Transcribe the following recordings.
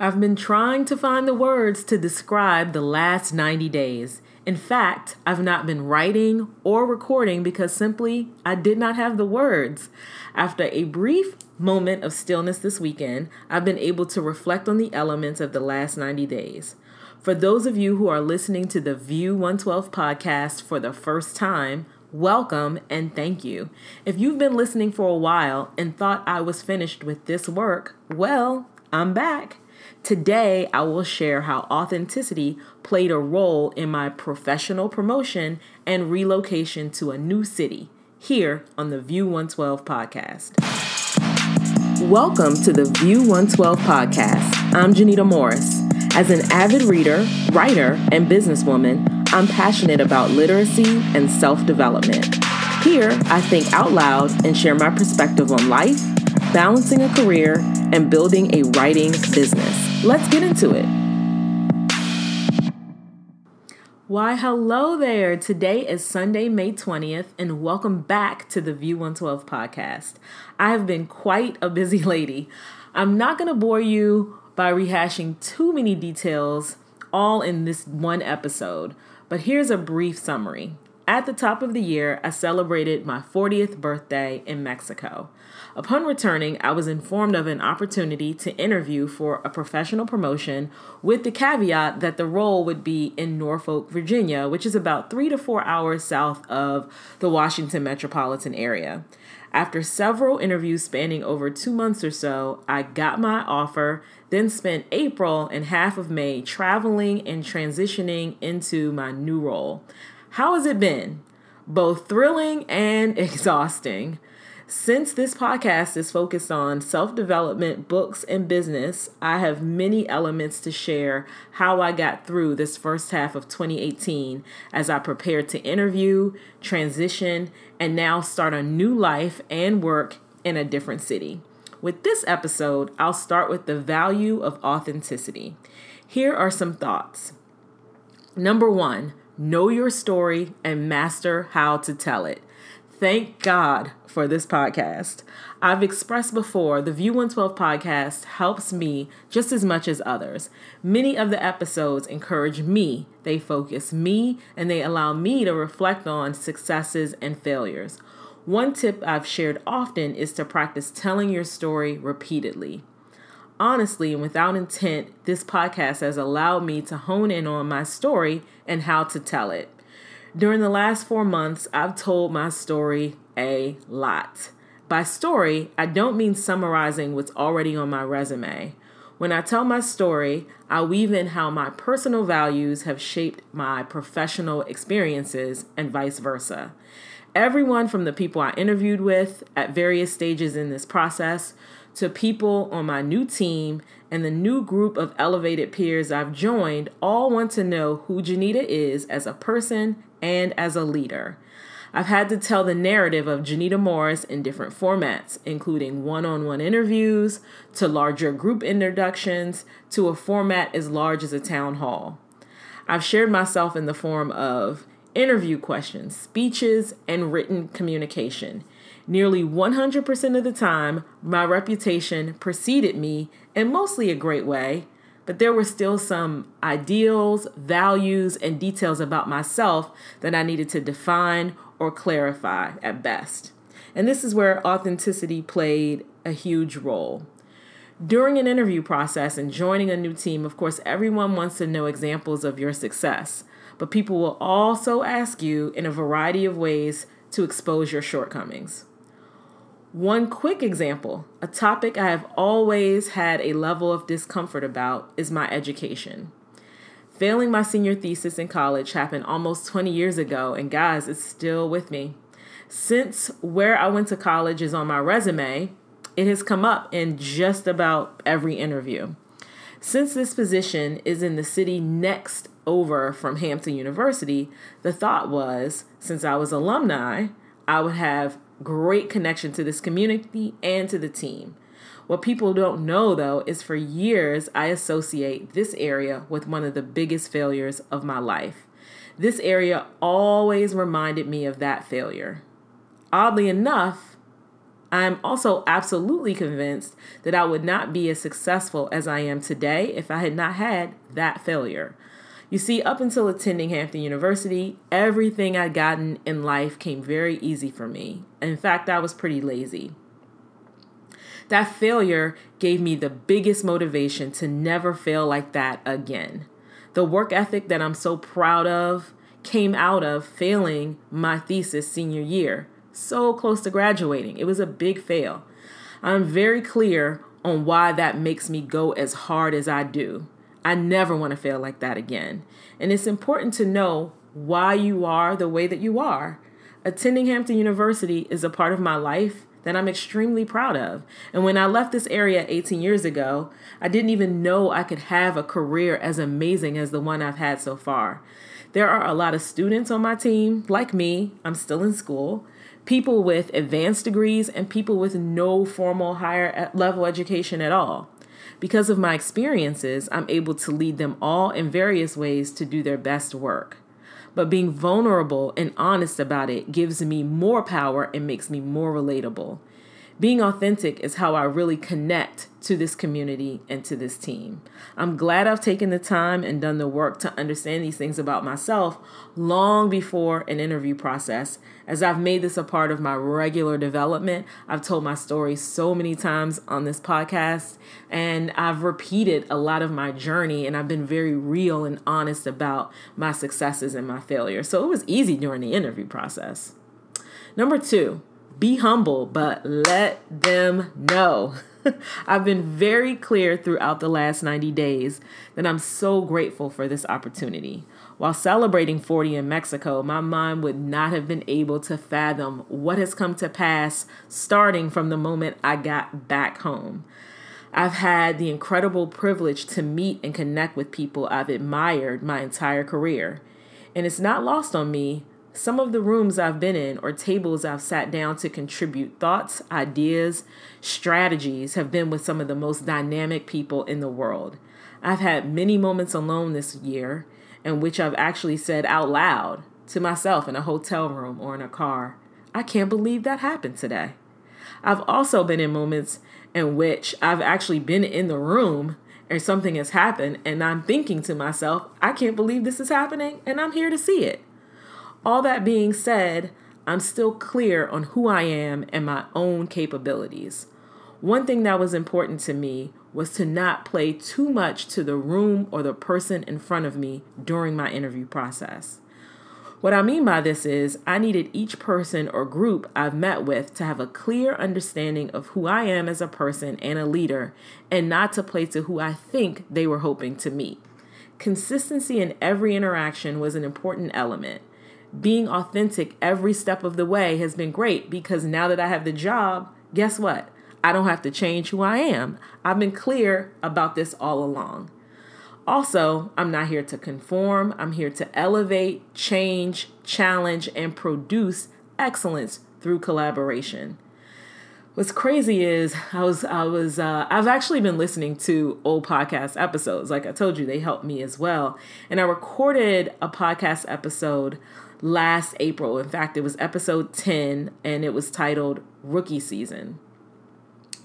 I've been trying to find the words to describe the last 90 days. In fact, I've not been writing or recording because simply I did not have the words. After a brief moment of stillness this weekend, I've been able to reflect on the elements of the last 90 days. For those of you who are listening to the View 112 podcast for the first time, welcome and thank you. If you've been listening for a while and thought I was finished with this work, well, I'm back. Today, I will share how authenticity played a role in my professional promotion and relocation to a new city here on the View 112 podcast. Welcome to the View 112 podcast. I'm Jeanita Morris. As an avid reader, writer, and businesswoman, I'm passionate about literacy and self development. Here, I think out loud and share my perspective on life, balancing a career, and building a writing business. Let's get into it. Why, hello there. Today is Sunday, May 20th, and welcome back to the View 112 podcast. I have been quite a busy lady. I'm not going to bore you by rehashing too many details all in this one episode, but here's a brief summary. At the top of the year, I celebrated my 40th birthday in Mexico. Upon returning, I was informed of an opportunity to interview for a professional promotion with the caveat that the role would be in Norfolk, Virginia, which is about three to four hours south of the Washington metropolitan area. After several interviews spanning over two months or so, I got my offer, then spent April and half of May traveling and transitioning into my new role. How has it been? Both thrilling and exhausting. Since this podcast is focused on self development, books, and business, I have many elements to share how I got through this first half of 2018 as I prepared to interview, transition, and now start a new life and work in a different city. With this episode, I'll start with the value of authenticity. Here are some thoughts. Number one, know your story and master how to tell it. Thank God for this podcast. I've expressed before the View 112 podcast helps me just as much as others. Many of the episodes encourage me, they focus me, and they allow me to reflect on successes and failures. One tip I've shared often is to practice telling your story repeatedly. Honestly and without intent, this podcast has allowed me to hone in on my story and how to tell it. During the last four months, I've told my story a lot. By story, I don't mean summarizing what's already on my resume. When I tell my story, I weave in how my personal values have shaped my professional experiences and vice versa. Everyone from the people I interviewed with at various stages in this process to people on my new team and the new group of elevated peers I've joined all want to know who Jeanita is as a person and as a leader. I've had to tell the narrative of Jeanita Morris in different formats, including one on one interviews, to larger group introductions, to a format as large as a town hall. I've shared myself in the form of interview questions, speeches, and written communication. Nearly 100% of the time, my reputation preceded me in mostly a great way, but there were still some ideals, values, and details about myself that I needed to define or clarify at best. And this is where authenticity played a huge role. During an interview process and joining a new team, of course, everyone wants to know examples of your success, but people will also ask you in a variety of ways to expose your shortcomings. One quick example, a topic I have always had a level of discomfort about, is my education. Failing my senior thesis in college happened almost 20 years ago, and guys, it's still with me. Since where I went to college is on my resume, it has come up in just about every interview. Since this position is in the city next over from Hampton University, the thought was since I was alumni, I would have great connection to this community and to the team. What people don't know though is for years I associate this area with one of the biggest failures of my life. This area always reminded me of that failure. Oddly enough, I'm also absolutely convinced that I would not be as successful as I am today if I had not had that failure. You see, up until attending Hampton University, everything I'd gotten in life came very easy for me. In fact, I was pretty lazy. That failure gave me the biggest motivation to never fail like that again. The work ethic that I'm so proud of came out of failing my thesis senior year so close to graduating. It was a big fail. I'm very clear on why that makes me go as hard as I do. I never want to fail like that again. And it's important to know why you are the way that you are. Attending Hampton University is a part of my life that I'm extremely proud of. And when I left this area 18 years ago, I didn't even know I could have a career as amazing as the one I've had so far. There are a lot of students on my team, like me, I'm still in school, people with advanced degrees, and people with no formal higher eh, level education at all. Because of my experiences, I'm able to lead them all in various ways to do their best work. But being vulnerable and honest about it gives me more power and makes me more relatable. Being authentic is how I really connect to this community and to this team. I'm glad I've taken the time and done the work to understand these things about myself long before an interview process. As I've made this a part of my regular development, I've told my story so many times on this podcast, and I've repeated a lot of my journey, and I've been very real and honest about my successes and my failures. So it was easy during the interview process. Number two, be humble, but let them know. I've been very clear throughout the last 90 days that I'm so grateful for this opportunity. While celebrating 40 in Mexico, my mind would not have been able to fathom what has come to pass starting from the moment I got back home. I've had the incredible privilege to meet and connect with people I've admired my entire career. And it's not lost on me some of the rooms I've been in or tables I've sat down to contribute thoughts, ideas, strategies have been with some of the most dynamic people in the world. I've had many moments alone this year in which I've actually said out loud to myself in a hotel room or in a car, I can't believe that happened today. I've also been in moments in which I've actually been in the room and something has happened and I'm thinking to myself, I can't believe this is happening and I'm here to see it. All that being said, I'm still clear on who I am and my own capabilities. One thing that was important to me was to not play too much to the room or the person in front of me during my interview process. What I mean by this is, I needed each person or group I've met with to have a clear understanding of who I am as a person and a leader, and not to play to who I think they were hoping to meet. Consistency in every interaction was an important element being authentic every step of the way has been great because now that I have the job, guess what? I don't have to change who I am. I've been clear about this all along. Also, I'm not here to conform, I'm here to elevate, change, challenge, and produce excellence through collaboration. What's crazy is I was I was uh, I've actually been listening to old podcast episodes. Like I told you, they helped me as well. And I recorded a podcast episode last April. In fact, it was episode 10 and it was titled Rookie Season.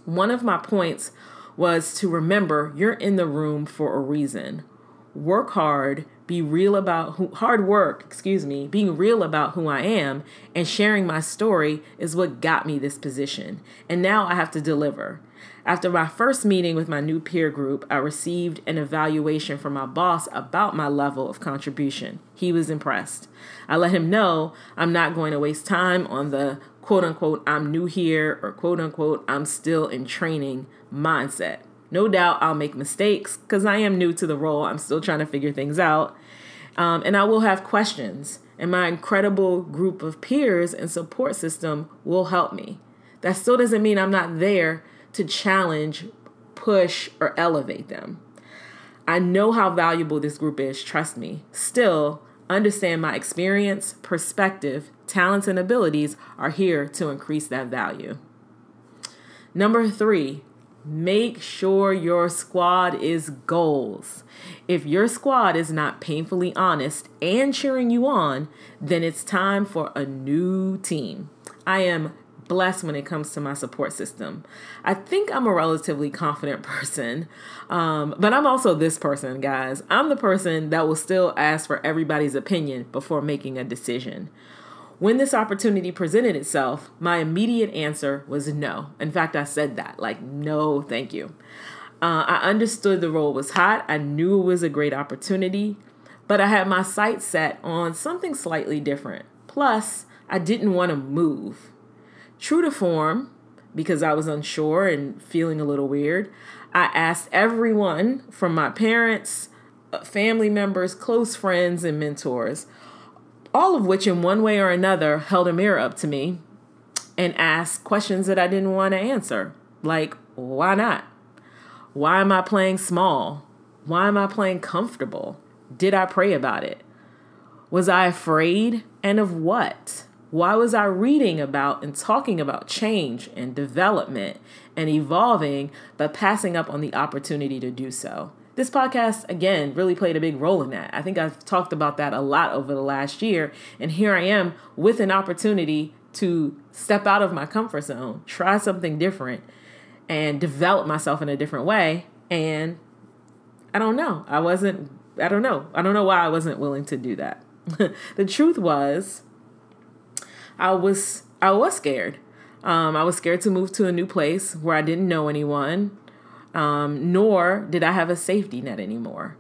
One of my points was to remember you're in the room for a reason. Work hard, be real about who, hard work, excuse me, being real about who I am and sharing my story is what got me this position. And now I have to deliver. After my first meeting with my new peer group, I received an evaluation from my boss about my level of contribution. He was impressed. I let him know I'm not going to waste time on the quote unquote, I'm new here or quote unquote, I'm still in training mindset. No doubt I'll make mistakes because I am new to the role. I'm still trying to figure things out. Um, and I will have questions, and my incredible group of peers and support system will help me. That still doesn't mean I'm not there to challenge, push, or elevate them. I know how valuable this group is, trust me. Still, understand my experience, perspective, talents, and abilities are here to increase that value. Number three, make sure your squad is goals. If your squad is not painfully honest and cheering you on, then it's time for a new team. I am blessed when it comes to my support system. I think I'm a relatively confident person, um, but I'm also this person, guys. I'm the person that will still ask for everybody's opinion before making a decision. When this opportunity presented itself, my immediate answer was no. In fact, I said that, like, no, thank you. Uh, I understood the role was hot. I knew it was a great opportunity, but I had my sights set on something slightly different. Plus, I didn't want to move. True to form, because I was unsure and feeling a little weird, I asked everyone from my parents, uh, family members, close friends, and mentors all of which in one way or another held a mirror up to me and asked questions that I didn't want to answer. Like, why not? Why am I playing small? Why am I playing comfortable? Did I pray about it? Was I afraid? And of what? Why was I reading about and talking about change and development and evolving, but passing up on the opportunity to do so? this podcast, again, really played a big role in that. I think I've talked about that a lot over the last year. And here I am with an opportunity to step out of my comfort zone, try something different, and develop myself in a different way. And I don't know. I wasn't, I don't know. I don't know why I wasn't willing to do that. the truth was, I was, I was scared. Um, I was scared to move to a new place where I didn't know anyone um, nor did I have a safety net anymore.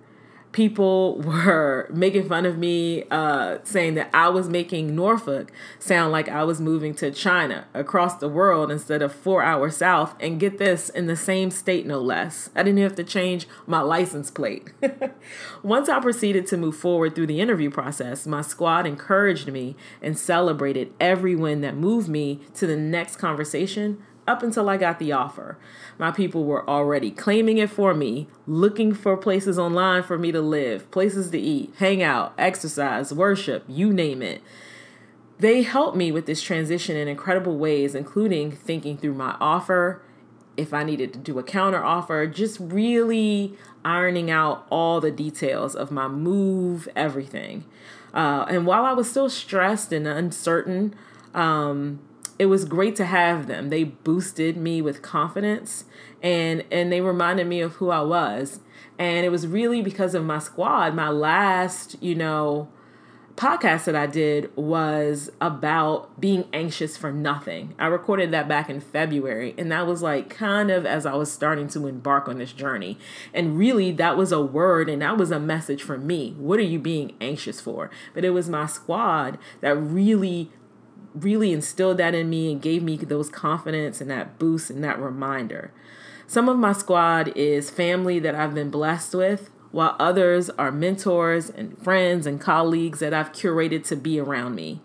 People were making fun of me, uh, saying that I was making Norfolk sound like I was moving to China across the world instead of four hours south. And get this, in the same state, no less. I didn't have to change my license plate. Once I proceeded to move forward through the interview process, my squad encouraged me and celebrated every win that moved me to the next conversation up until I got the offer. My people were already claiming it for me, looking for places online for me to live, places to eat, hang out, exercise, worship, you name it. They helped me with this transition in incredible ways, including thinking through my offer, if I needed to do a counter offer, just really ironing out all the details of my move, everything. Uh, and while I was still stressed and uncertain, um, it was great to have them. They boosted me with confidence and and they reminded me of who I was. And it was really because of my squad. My last, you know, podcast that I did was about being anxious for nothing. I recorded that back in February, and that was like kind of as I was starting to embark on this journey. And really, that was a word and that was a message for me. What are you being anxious for? But it was my squad that really really instilled that in me and gave me those confidence and that boost and that reminder. Some of my squad is family that I've been blessed with, while others are mentors and friends and colleagues that I've curated to be around me.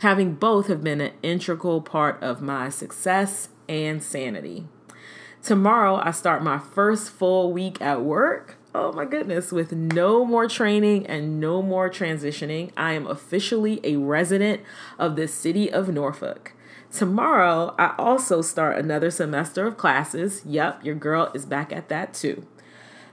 Having both have been an integral part of my success and sanity. Tomorrow, I start my first full week at work Oh my goodness, with no more training and no more transitioning, I am officially a resident of the city of Norfolk. Tomorrow, I also start another semester of classes. Yep, your girl is back at that too.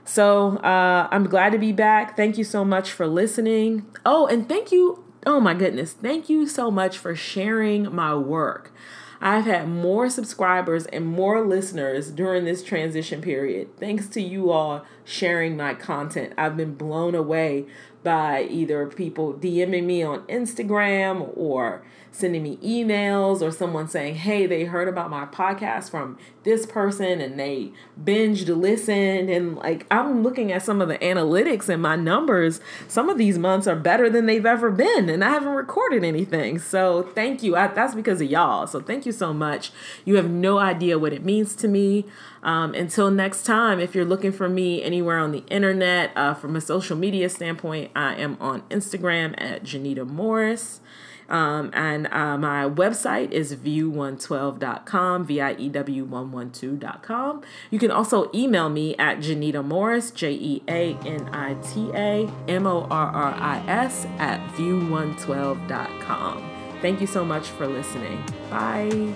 So uh, I'm glad to be back. Thank you so much for listening. Oh, and thank you. Oh my goodness. Thank you so much for sharing my work. I've had more subscribers and more listeners during this transition period. Thanks to you all sharing my content. I've been blown away by either people DMing me on Instagram or sending me emails or someone saying, hey, they heard about my podcast from this person and they binged listened. And like, I'm looking at some of the analytics and my numbers. Some of these months are better than they've ever been. And I haven't recorded anything. So thank you. I, that's because of y'all. So thank you so much. You have no idea what it means to me. Um, until next time, if you're looking for me anywhere on the internet, uh, from a social media standpoint, I am on Instagram at Jeanita Morris. Um, and uh, my website is view112.com, V I E W 112.com. You can also email me at Jeanita Morris, J E A N I T A M O R R I S, at view112.com. Thank you so much for listening. Bye.